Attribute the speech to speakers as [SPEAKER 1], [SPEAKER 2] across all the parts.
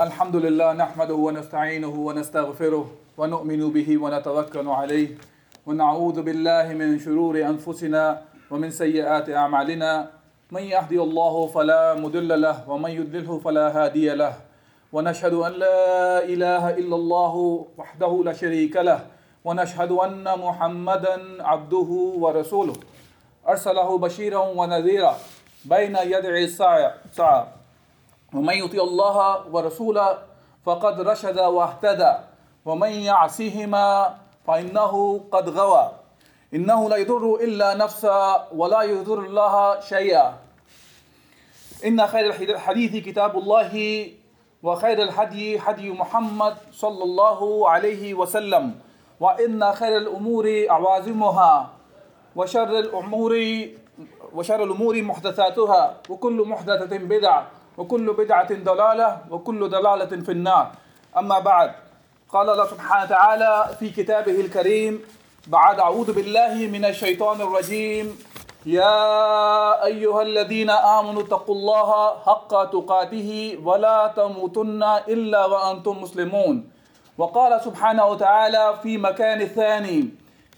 [SPEAKER 1] الحمد لله نحمده ونستعينه ونستغفره ونؤمن به ونتوكل عليه ونعوذ بالله من شرور أنفسنا ومن سيئات أعمالنا. من يهدي الله فلا مضل له ومن يضلله فلا هادي له. ونشهد أن لا إله إلا الله وحده لا شريك له. ونشهد أن محمدا عبده ورسوله. أرسله بشيرا ونذيرا بين يدعي الساعة. ساعة. ومن يطيع الله ورسوله فقد رشد واهتدى ومن يعصهما فإنه قد غوى. إنه لا يضر إلا نفسه ولا يضر الله شيئا. إن خير الحديث كتاب الله وخير الهدي هدي محمد صلى الله عليه وسلم. وإن خير الأمور عوازمها وشر الأمور وشر الأمور محدثاتها. وكل محدثة بدعة. وكل بدعة ضلالة وكل ضلالة في النار. أما بعد قال الله سبحانه وتعالى في كتابه الكريم بعد أعوذ بالله من الشيطان الرجيم. يا أيها الذين آمنوا اتقوا الله حق تقاته ولا تموتن إلا وأنتم مسلمون. وقال سبحانه وتعالى في مكان ثاني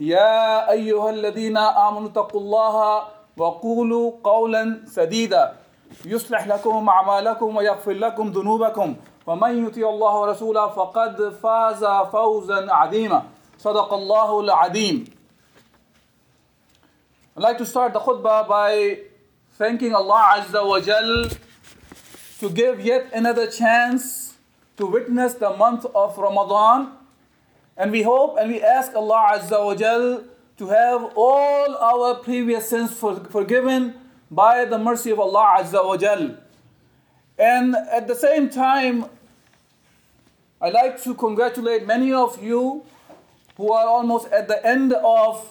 [SPEAKER 1] يا أيها الذين آمنوا اتقوا الله وقولوا قولا سديدا. يصلح لكم أعمالكم ويغفر لكم ذنوبكم ومن يطيع الله ورسوله فقد فاز فوزا عظيما صدق الله العظيم I'd like to start the khutbah by thanking Allah Azza wa Jal to give yet another chance to witness the month of Ramadan. And we hope and we ask Allah Azza wa Jal to have all our previous sins for, forgiven by the mercy of Allah Azza wa Jal. And at the same time, I'd like to congratulate many of you who are almost at the end of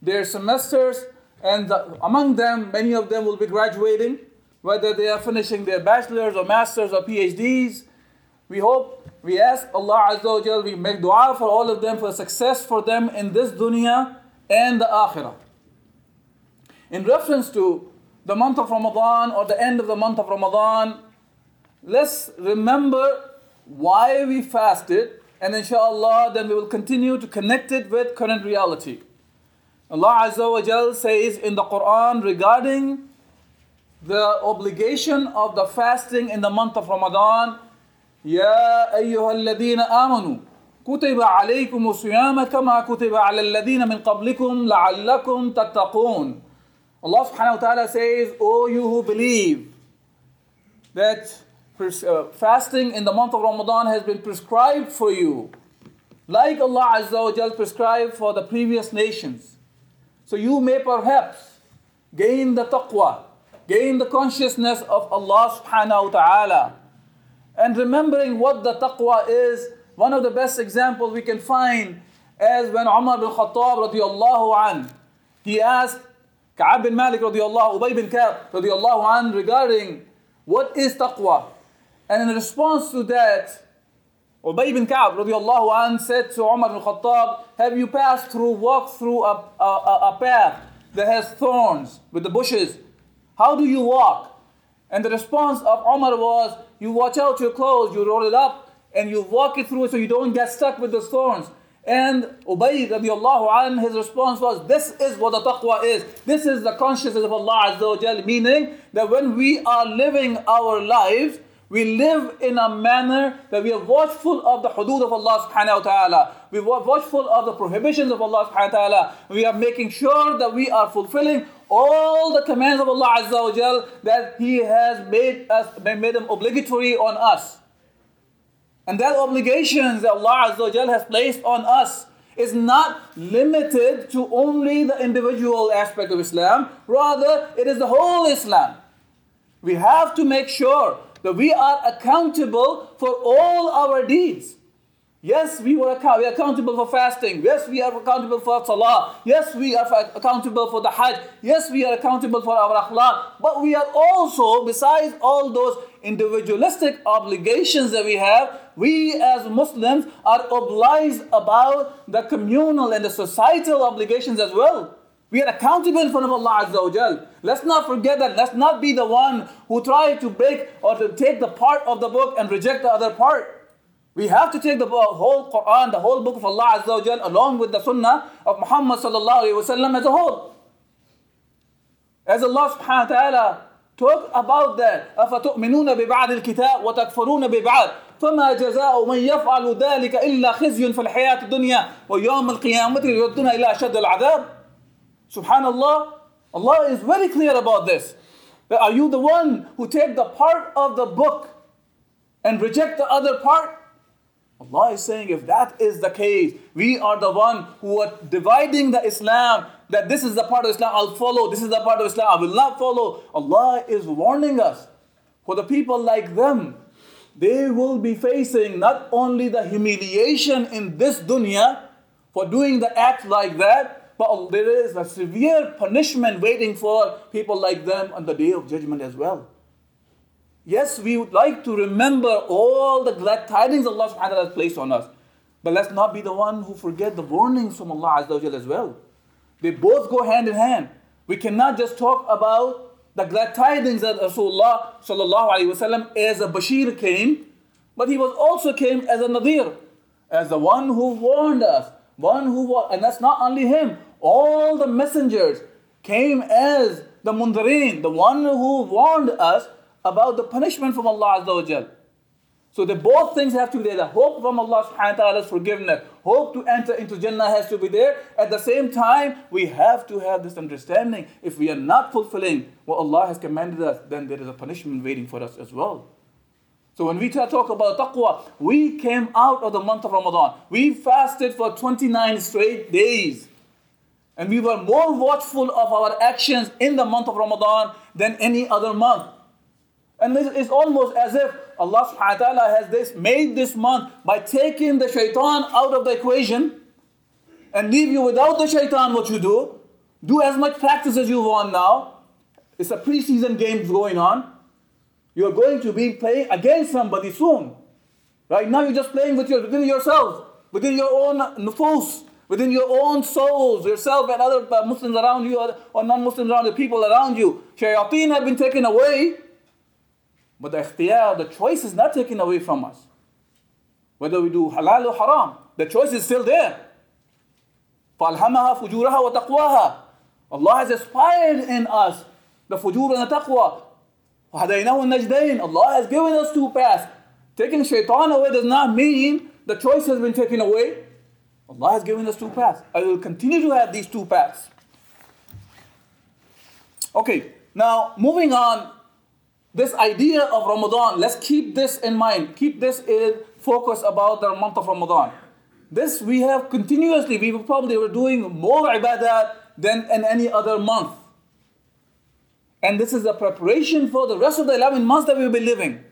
[SPEAKER 1] their semesters, and the, among them, many of them will be graduating, whether they are finishing their bachelor's or master's or PhDs. We hope, we ask Allah Azza wa Jal, we make dua for all of them for success for them in this dunya and the akhirah. In reference to the month of Ramadan or the end of the month of Ramadan, let's remember why we fasted, and inshallah, then we will continue to connect it with current reality. Allah Azza wa Jal says in the Quran regarding the obligation of the fasting in the month of Ramadan, يا أيها الذين آمنوا كتب عليكم الصيام كما كتب على الذين من قبلكم لعلكم تتقون Allah subhanahu wa ta'ala says, O you who believe, that uh, fasting in the month of Ramadan has been prescribed for you, like Allah Azza wa Jal prescribed for the previous nations. So you may perhaps gain the taqwa, gain the consciousness of Allah subhanahu wa ta'ala. And remembering what the taqwa is, one of the best examples we can find is when Umar bin Khattab radiallahu an, he asked Ka'ab bin Malik radiallahu, Ubay bin Ka'ab radiallahu an regarding what is taqwa. And in response to that, Ubay bin Ka'ab radiallahu an said to Umar bin Khattab, have you passed through, walked through a, a, a path that has thorns with the bushes? How do you walk? And the response of Umar was, you watch out your clothes, you roll it up, and you walk it through so you don't get stuck with the thorns. And Ubay radiallahu anh, his response was, This is what the taqwa is. This is the consciousness of Allah Azza wa Jal, meaning that when we are living our lives, we live in a manner that we are watchful of the hudud of Allah subhanahu wa ta'ala. We are watchful of the prohibitions of Allah subhanahu wa ta'ala. We are making sure that we are fulfilling all the commands of Allah Azza wa Jal that He has made us made them obligatory on us. And that obligations that Allah Azza has placed on us is not limited to only the individual aspect of Islam, rather, it is the whole Islam. We have to make sure that we are accountable for all our deeds. Yes, we were account- we are accountable for fasting. Yes, we are accountable for salah. Yes, we are accountable for the hajj. Yes, we are accountable for our akhlaq. But we are also, besides all those individualistic obligations that we have, we as Muslims are obliged about the communal and the societal obligations as well. We are accountable in front of Allah Azza wa Jal. Let's not forget that. Let's not be the one who try to break or to take the part of the book and reject the other part. We have to take the whole Quran, the whole book of Allah Azza wa Jal, along with the Sunnah of Muhammad sallallahu alaihi wasallam as a whole. As Allah subhanahu wa ta'ala talk about that, أفتؤمنون ببعض الكتاب وتكفرون ببعض فما جزاء من يفعل ذلك إلا خزي في الحياة الدنيا ويوم القيامة يردون إلى أشد العذاب Subhanallah, Allah is very clear about this. That are you the one who take the part of the book and reject the other part? Allah is saying, if that is the case, we are the one who are dividing the Islam, that this is the part of Islam I'll follow, this is the part of Islam I will not follow. Allah is warning us. For the people like them, they will be facing not only the humiliation in this dunya for doing the act like that, but there is a severe punishment waiting for people like them on the day of judgment as well. Yes, we would like to remember all the glad tidings Allah subhanahu wa ta'ala has placed on us. But let's not be the one who forget the warnings from Allah as well. They both go hand in hand. We cannot just talk about the glad tidings that Rasulullah wasallam as a Bashir came, but he was also came as a Nadir, as the one who warned us, one who and that's not only him. All the messengers came as the Mundarin, the one who warned us about the punishment from Allah Azza wa Jal. So the both things have to be there. The hope from Allah subhanahu wa ta'ala's forgiveness, hope to enter into Jannah has to be there. At the same time, we have to have this understanding. If we are not fulfilling what Allah has commanded us, then there is a punishment waiting for us as well. So when we talk about taqwa, we came out of the month of Ramadan. We fasted for 29 straight days. And we were more watchful of our actions in the month of Ramadan than any other month. And it's almost as if Allah subhanahu wa ta'ala has this made this month by taking the shaitan out of the equation and leave you without the shaitan what you do. Do as much practice as you want now. It's a preseason game going on. You're going to be playing against somebody soon. Right now you're just playing with your, within yourself, within your own nufus, within your own souls, yourself and other uh, Muslims around you or non-Muslims around the people around you. Shayateen have been taken away. But the ikhtiyar, the choice is not taken away from us. Whether we do halal or haram, the choice is still there. فَأَلْهَمَهَا فُجُورَهَا وَتَقْوَاهَا Allah has inspired in us the fujur and the taqwa. وَهَدَيْنَهُ النَّجْدَيْنِ Allah has given us two paths. Taking shaitan away does not mean the choice has been taken away. Allah has given us two paths. I will continue to have these two paths. Okay, now moving on this idea of Ramadan, let's keep this in mind. Keep this in focus about the month of Ramadan. This we have continuously, we probably were doing more ibadah than in any other month. And this is a preparation for the rest of the 11 months that we will be living.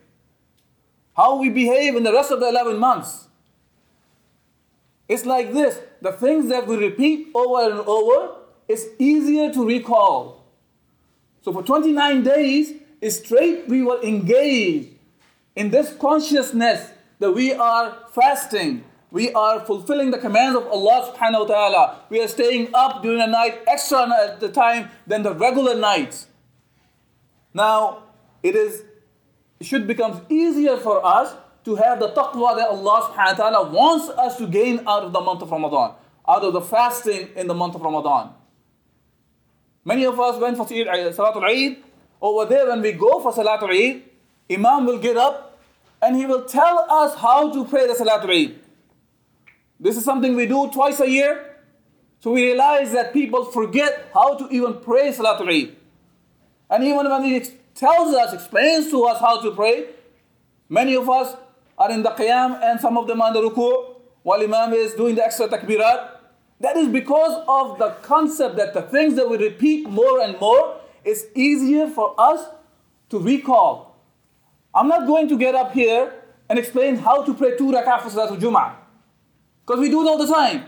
[SPEAKER 1] How we behave in the rest of the 11 months. It's like this the things that we repeat over and over, it's easier to recall. So for 29 days, straight we were engaged in this consciousness that we are fasting, we are fulfilling the commands of Allah subhanahu wa ta'ala, we are staying up during the night extra at the time than the regular nights. Now, it is it should become easier for us to have the taqwa that Allah subhanahu wa ta'ala wants us to gain out of the month of Ramadan, out of the fasting in the month of Ramadan. Many of us went for Salatul Eid Oh, over there when we go for Salatul Eid, Imam will get up and he will tell us how to pray the Salatul Eid. This is something we do twice a year. So we realize that people forget how to even pray Salatul Eid. And even when he tells us, explains to us how to pray, many of us are in the Qiyam and some of them are in the Ruku while Imam is doing the extra takbirat. That is because of the concept that the things that we repeat more and more it's easier for us to recall. I'm not going to get up here and explain how to pray two rak'ah for Salatul Jum'ah. Because we do it all the time.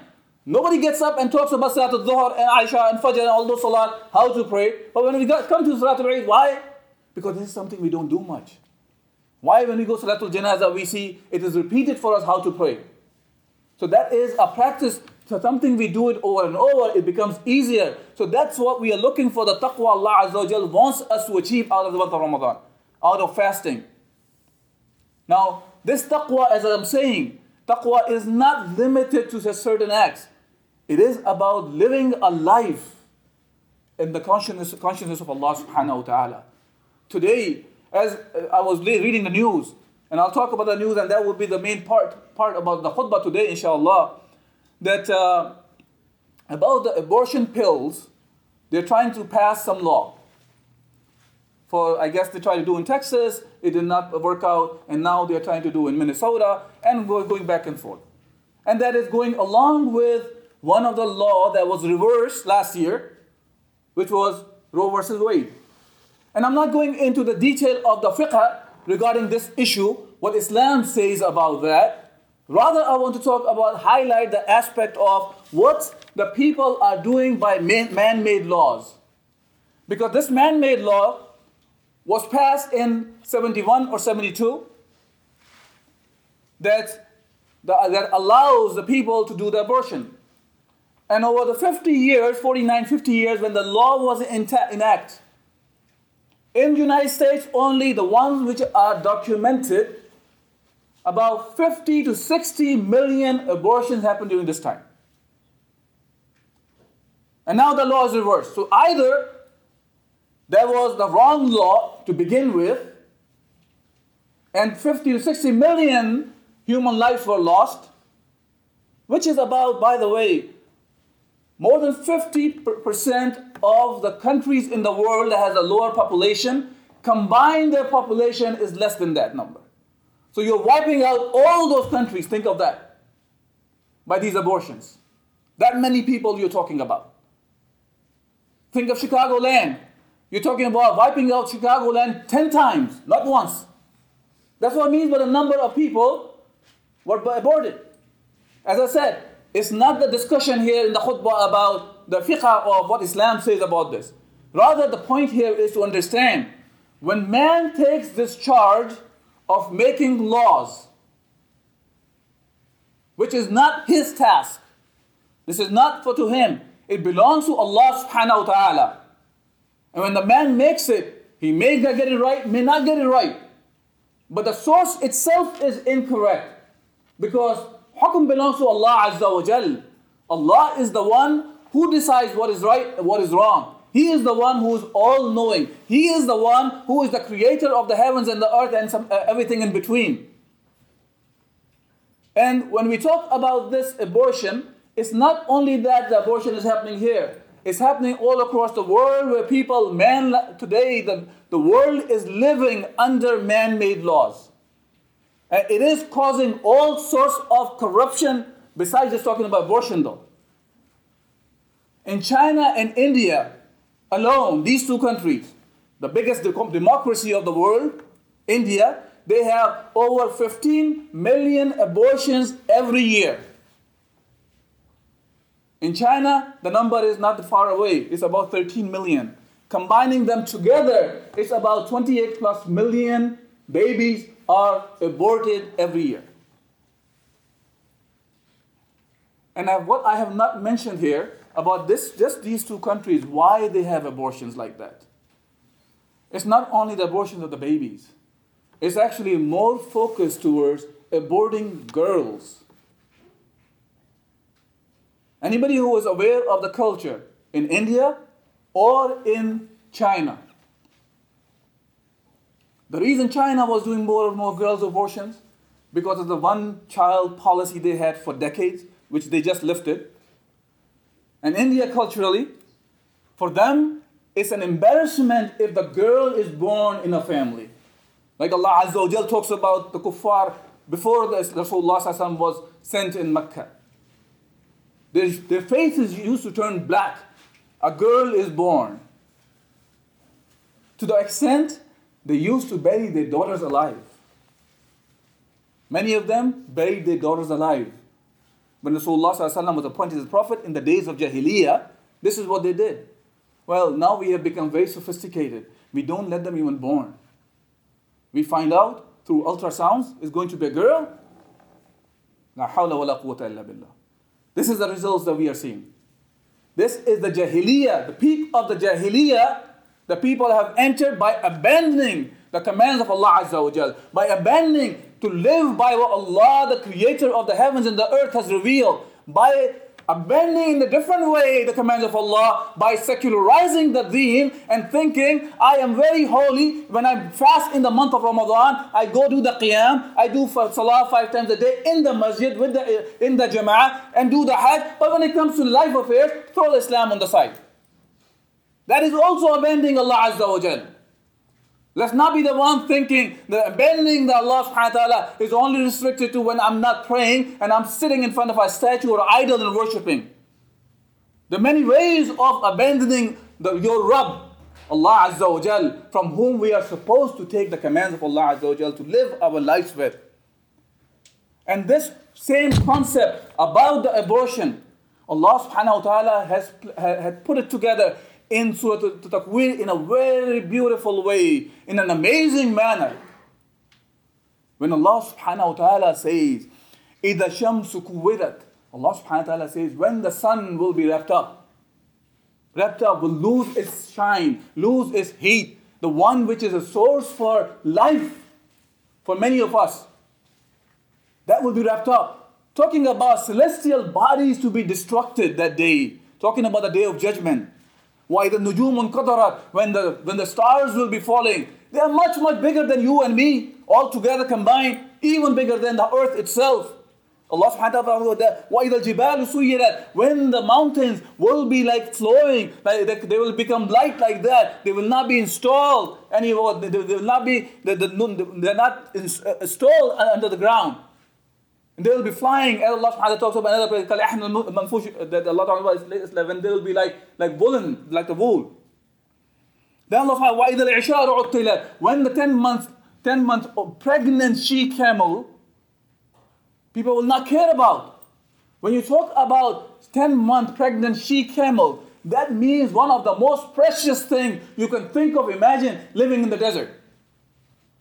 [SPEAKER 1] Nobody gets up and talks about Salatul Dhuhr and Isha and Fajr and all those Salat, how to pray. But when we come to Salatul Eid, why? Because this is something we don't do much. Why, when we go to Salatul Janazah, we see it is repeated for us how to pray. So that is a practice, so something we do it over and over, it becomes easier. So that's what we are looking for. The taqwa Allah Azza wa wants us to achieve out of the month of Ramadan, out of fasting. Now, this taqwa, as I'm saying, taqwa is not limited to certain acts. It is about living a life in the consciousness, consciousness of Allah subhanahu wa ta'ala. Today, as I was reading the news, and I'll talk about the news, and that will be the main part, part about the khutbah today, inshallah, that uh, about the abortion pills, they're trying to pass some law. For, I guess they tried to do in Texas, it did not work out, and now they're trying to do in Minnesota, and we're going back and forth. And that is going along with one of the law that was reversed last year, which was Roe versus Wade. And I'm not going into the detail of the fiqh regarding this issue, what Islam says about that. Rather, I want to talk about, highlight the aspect of what the people are doing by man made laws. Because this man made law was passed in 71 or 72 that, that allows the people to do the abortion. And over the 50 years, 49, 50 years, when the law was in, in act, in the United States, only the ones which are documented, about 50 to 60 million abortions happened during this time. And now the law is reversed. So either there was the wrong law to begin with, and 50 to 60 million human lives were lost, which is about, by the way, more than 50% of the countries in the world that has a lower population, combined their population is less than that number. So you're wiping out all those countries, think of that, by these abortions. That many people you're talking about. Think of Chicagoland. You're talking about wiping out Chicagoland 10 times, not once. That's what it means by the number of people were aborted. As I said, it's not the discussion here in the khutbah about the fiqh of what Islam says about this. Rather, the point here is to understand when man takes this charge of making laws, which is not his task, this is not for to him, it belongs to Allah subhanahu wa ta'ala. And when the man makes it, he may get it right, may not get it right. But the source itself is incorrect. Because Hukum belongs to Allah Azza wa Jal. Allah is the one who decides what is right and what is wrong. He is the one who is all knowing. He is the one who is the creator of the heavens and the earth and some, uh, everything in between. And when we talk about this abortion, it's not only that the abortion is happening here. It's happening all across the world where people, man, today, the, the world is living under man made laws. And it is causing all sorts of corruption besides just talking about abortion, though. In China and India alone, these two countries, the biggest democracy of the world, India, they have over 15 million abortions every year. In China, the number is not far away, it's about 13 million. Combining them together, it's about 28 plus million babies are aborted every year. And what I have not mentioned here about this, just these two countries, why they have abortions like that. It's not only the abortion of the babies, it's actually more focused towards aborting girls. Anybody who is aware of the culture in India or in China, the reason China was doing more and more girls' abortions because of the one child policy they had for decades, which they just lifted. And India, culturally, for them, it's an embarrassment if the girl is born in a family. Like Allah Azza wa Jal talks about the kuffar before the Rasulullah was sent in Mecca. Their, their faces used to turn black. A girl is born. To the extent they used to bury their daughters alive. Many of them buried their daughters alive. When Rasulullah was appointed as prophet in the days of Jahiliyyah, this is what they did. Well, now we have become very sophisticated. We don't let them even born. We find out through ultrasounds it's going to be a girl. This is the results that we are seeing. This is the Jahiliyyah, the peak of the Jahiliyyah. The people have entered by abandoning the commands of Allah Azza wa by abandoning to live by what Allah, the creator of the heavens and the earth, has revealed, by abandoning in a different way the commands of Allah by secularizing the deen and thinking I am very holy. When I fast in the month of Ramadan I go do the qiyam. I do salah five times a day in the masjid with the in the jama'ah and do the hajj. But when it comes to life affairs throw Islam on the side. That is also abandoning Allah Azza wa Jalla Let's not be the one thinking that abandoning the Allah subhanahu wa ta'ala is only restricted to when I'm not praying and I'm sitting in front of a statue or idol and worshiping. The many ways of abandoning the, your Rabb, Allah Azza wa Jal, from whom we are supposed to take the commands of Allah Azza wa Jal to live our lives with. And this same concept about the abortion, Allah subhanahu wa ta'ala has, has put it together in Surah Takwir in a very beautiful way, in an amazing manner. When Allah subhanahu wa ta'ala says, إِذَا شَمْسُ كُوِّرَتْ Allah subhanahu wa ta'ala says, when the sun will be wrapped up, wrapped up will lose its shine, lose its heat, the one which is a source for life for many of us. That will be wrapped up. Talking about celestial bodies to be destructed that day. Talking about the day of judgment. Why the nujumun qadarat, when the when the stars will be falling, they are much, much bigger than you and me, all together combined, even bigger than the earth itself. Allah subhanahu wa ta'ala وَإِذَا الْجِبَالُ سُيِّرَتْ When the mountains will be like flowing, like they, they will become light like that. They will not be installed anymore. They, they will not be, they, they, they're not uh, installed under the ground. And they will be flying, Allah subhanahu talks about another place, uh, that Allah talks about when they will be like, like woolen, like the wool. Then Allah subhanahu When the 10 month, 10 month pregnant she camel, people will not care about. When you talk about 10 month pregnant she camel, that means one of the most precious thing you can think of, imagine living in the desert.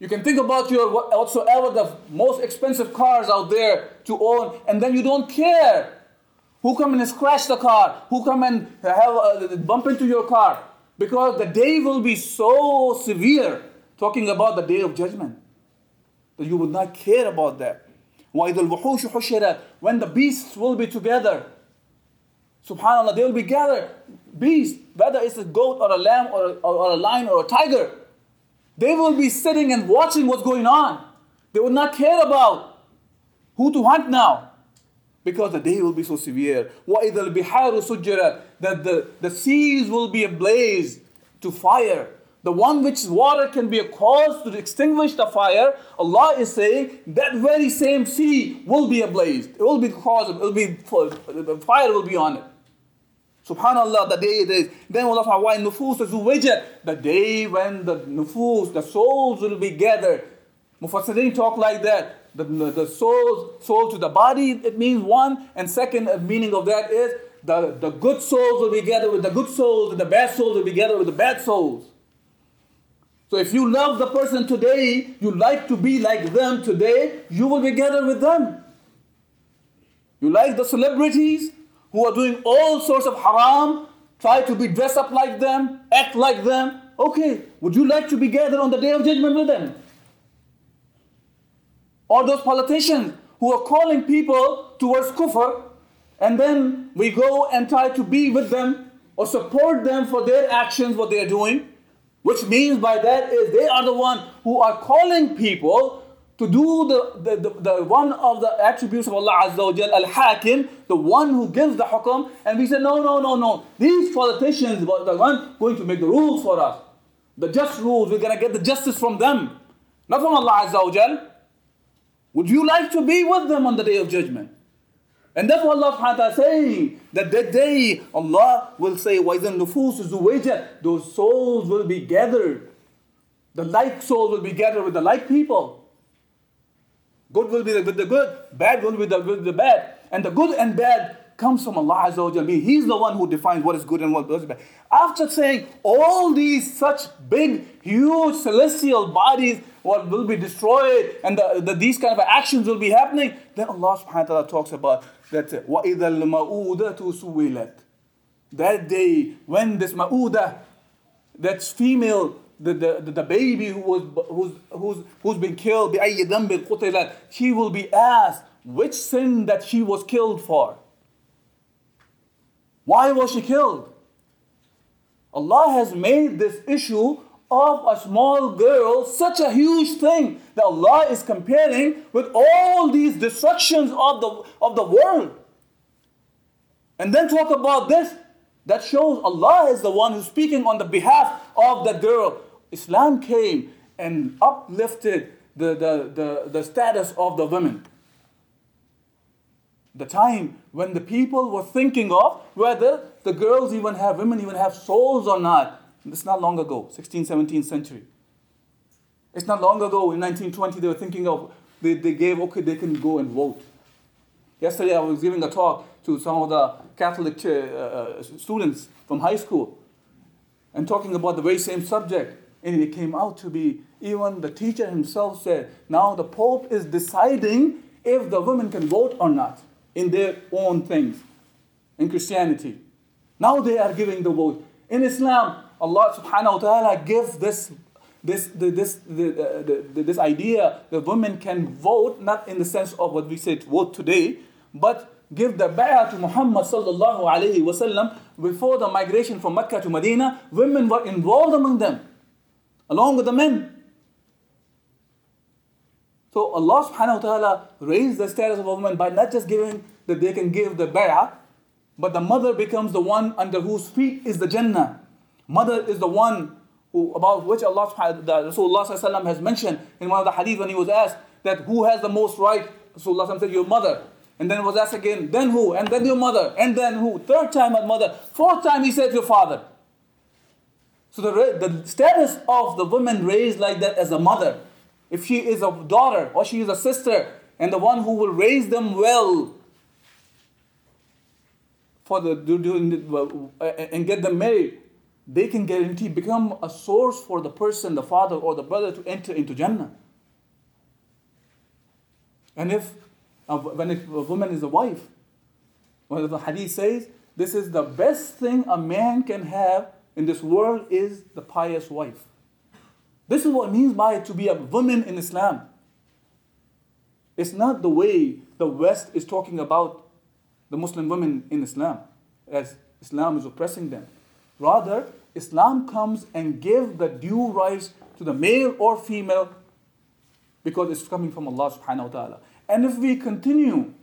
[SPEAKER 1] You can think about your whatsoever the most expensive cars out there to own, and then you don't care who come and scratch the car, who come and have uh, bump into your car, because the day will be so severe. Talking about the day of judgment, that you would not care about that. When the beasts will be together, Subhanallah, they will be gathered. Beasts, whether it's a goat or a lamb or a, or a lion or a tiger, they will be sitting and watching what's going on. They will not care about who to hunt now because the day will be so severe. وَإِذَا الْبِحَارُ سُجِّرَتْ That the, the seas will be ablaze to fire. The one which water can be a cause to extinguish the fire, Allah is saying that very same sea will be ablaze. It will be the cause, it will be, the fire will be on it. Subhanallah, the day it is. Then Allah why nufus zuwijat, the day when the nufus, the souls will be gathered. Mufassirin talk like that. The, the soul, soul to the body, it means one. And second uh, meaning of that is the, the good souls will be gathered with the good souls, and the bad souls will be gathered with the bad souls. So if you love the person today, you like to be like them today, you will be gathered with them. You like the celebrities, who are doing all sorts of haram, try to be dressed up like them, act like them. Okay, would you like to be gathered on the day of judgment with them? Or those politicians who are calling people towards kufr, and then we go and try to be with them or support them for their actions, what they are doing, which means by that is they are the one who are calling people to do the, the, the, the, one of the attributes of Allah Azza wa Jal, Al-Hakim, the one who gives the hukum, and we said, no, no, no, no. These politicians are the one going to make the rules for us. The just rules, we're going to get the justice from them. Not from Allah Azza wa Jal. Would you like to be with them on the day of judgment? And that's what Allah subhanahu wa ta'ala is saying. That that day Allah will say, وَإِذَا النُّفُوسُ زُوِجَتْ Those souls will be gathered. The like soul will be gathered with the like people. Good will be with the good, bad will be with the, with the bad. And the good and bad comes from Allah Azza wa Jal. He's the one who defines what is good and what is bad. After saying all these such big, huge celestial bodies what will be destroyed and the, the, these kind of actions will be happening, then Allah subhanahu wa ta'ala talks about that وَإِذَا الْمَؤُودَةُ سُوِّلَتْ That day when this ma'udah, that's female, the, the, the, baby who was, who's, who's, who's been killed, she will be asked which sin that she was killed for. Why was she killed? Allah has made this issue of a small girl such a huge thing that Allah is comparing with all these destructions of the, of the world. And then talk about this. That shows Allah is the one who's speaking on the behalf of that girl. Islam came and uplifted the, the, the, the status of the women the time when the people were thinking of whether the girls even have, women even have souls or not. It's not long ago, 16th, 17th century. It's not long ago, in 1920, they were thinking of, they, they gave, okay, they can go and vote. Yesterday, I was giving a talk to some of the Catholic uh, uh students from high school and talking about the very same subject. And it came out to be, even the teacher himself said, now the Pope is deciding if the women can vote or not in their own things in Christianity. Now they are giving the vote. In Islam, Allah subhanahu wa ta'ala gives this this, this, the, this idea that women can vote, not in the sense of what we said vote today, but give the bay'ah to Muhammad sallallahu alayhi wasallam before the migration from Mecca to Medina, women were involved among them, along with the men. So Allah subhanahu wa ta'ala raised the status of a woman by not just giving that they can give the bay'ah, but the mother becomes the one under whose feet is the Jannah. Mother is the one who, about which Allah subhanahu wa Rasulullah has mentioned in one of the hadith when he was asked that who has the most right? Rasulullah said, Your mother. And then was asked again, then who? And then your mother. And then who? Third time, my mother. Fourth time, he said, Your father. So the, the status of the woman raised like that as a mother if she is a daughter or she is a sister and the one who will raise them well for the and get them married they can guarantee become a source for the person the father or the brother to enter into jannah. And if when a woman is a wife what the hadith says this is the best thing a man can have in this world is the pious wife this is what it means by to be a woman in Islam. It's not the way the West is talking about the Muslim women in Islam, as Islam is oppressing them. Rather, Islam comes and gives the due rights to the male or female because it's coming from Allah subhanahu wa ta'ala. And if we continue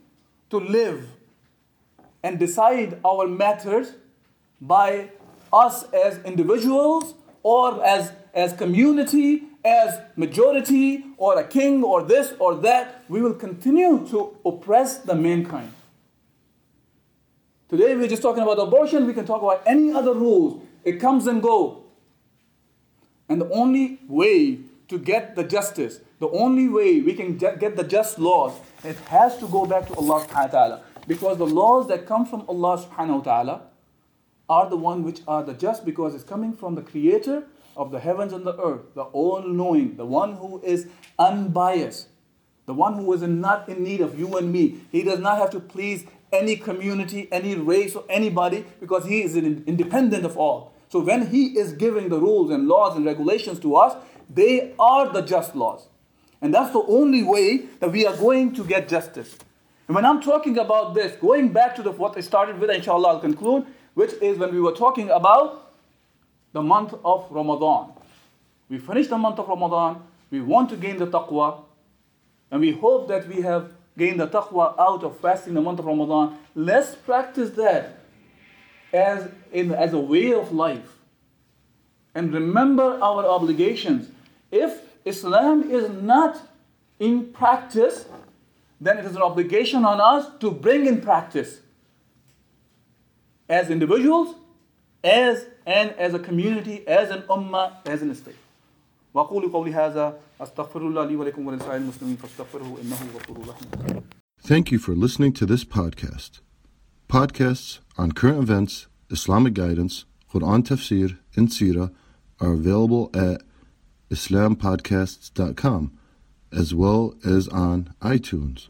[SPEAKER 1] to live and decide our matters by us as individuals or as as community, as majority, or a king, or this or that, we will continue to oppress the mankind. Today we're just talking about abortion, we can talk about any other rules. It comes and go. And the only way to get the justice, the only way we can get the just laws, it has to go back to Allah subhanahu wa ta'ala. Because the laws that come from Allah subhanahu wa ta'ala are the one which are the just because it's coming from the creator of the heavens and the earth, the all knowing, the one who is unbiased, the one who is not in need of you and me. He does not have to please any community, any race, or anybody because he is independent of all. So when he is giving the rules and laws and regulations to us, they are the just laws. And that's the only way that we are going to get justice. And when I'm talking about this, going back to the, what I started with, inshallah, I'll conclude, which is when we were talking about the month of Ramadan. We finished the month of Ramadan, we want to gain the taqwa, and we hope that we have gained the taqwa out of fasting the month of Ramadan. Let's practice that as, in, as a way of life. And remember our obligations. If Islam is not in practice, then it is an obligation on us to bring in practice as individuals, as and as a community, as an ummah, as an state. وأقول قولي هذا أستغفر الله لي ولكم ولسائر المسلمين فاستغفروه إنه غفور رحيم
[SPEAKER 2] Thank you for listening to this podcast. Podcasts on current events, Islamic guidance, Quran tafsir, and Sirah are available at islampodcasts.com as well as on iTunes.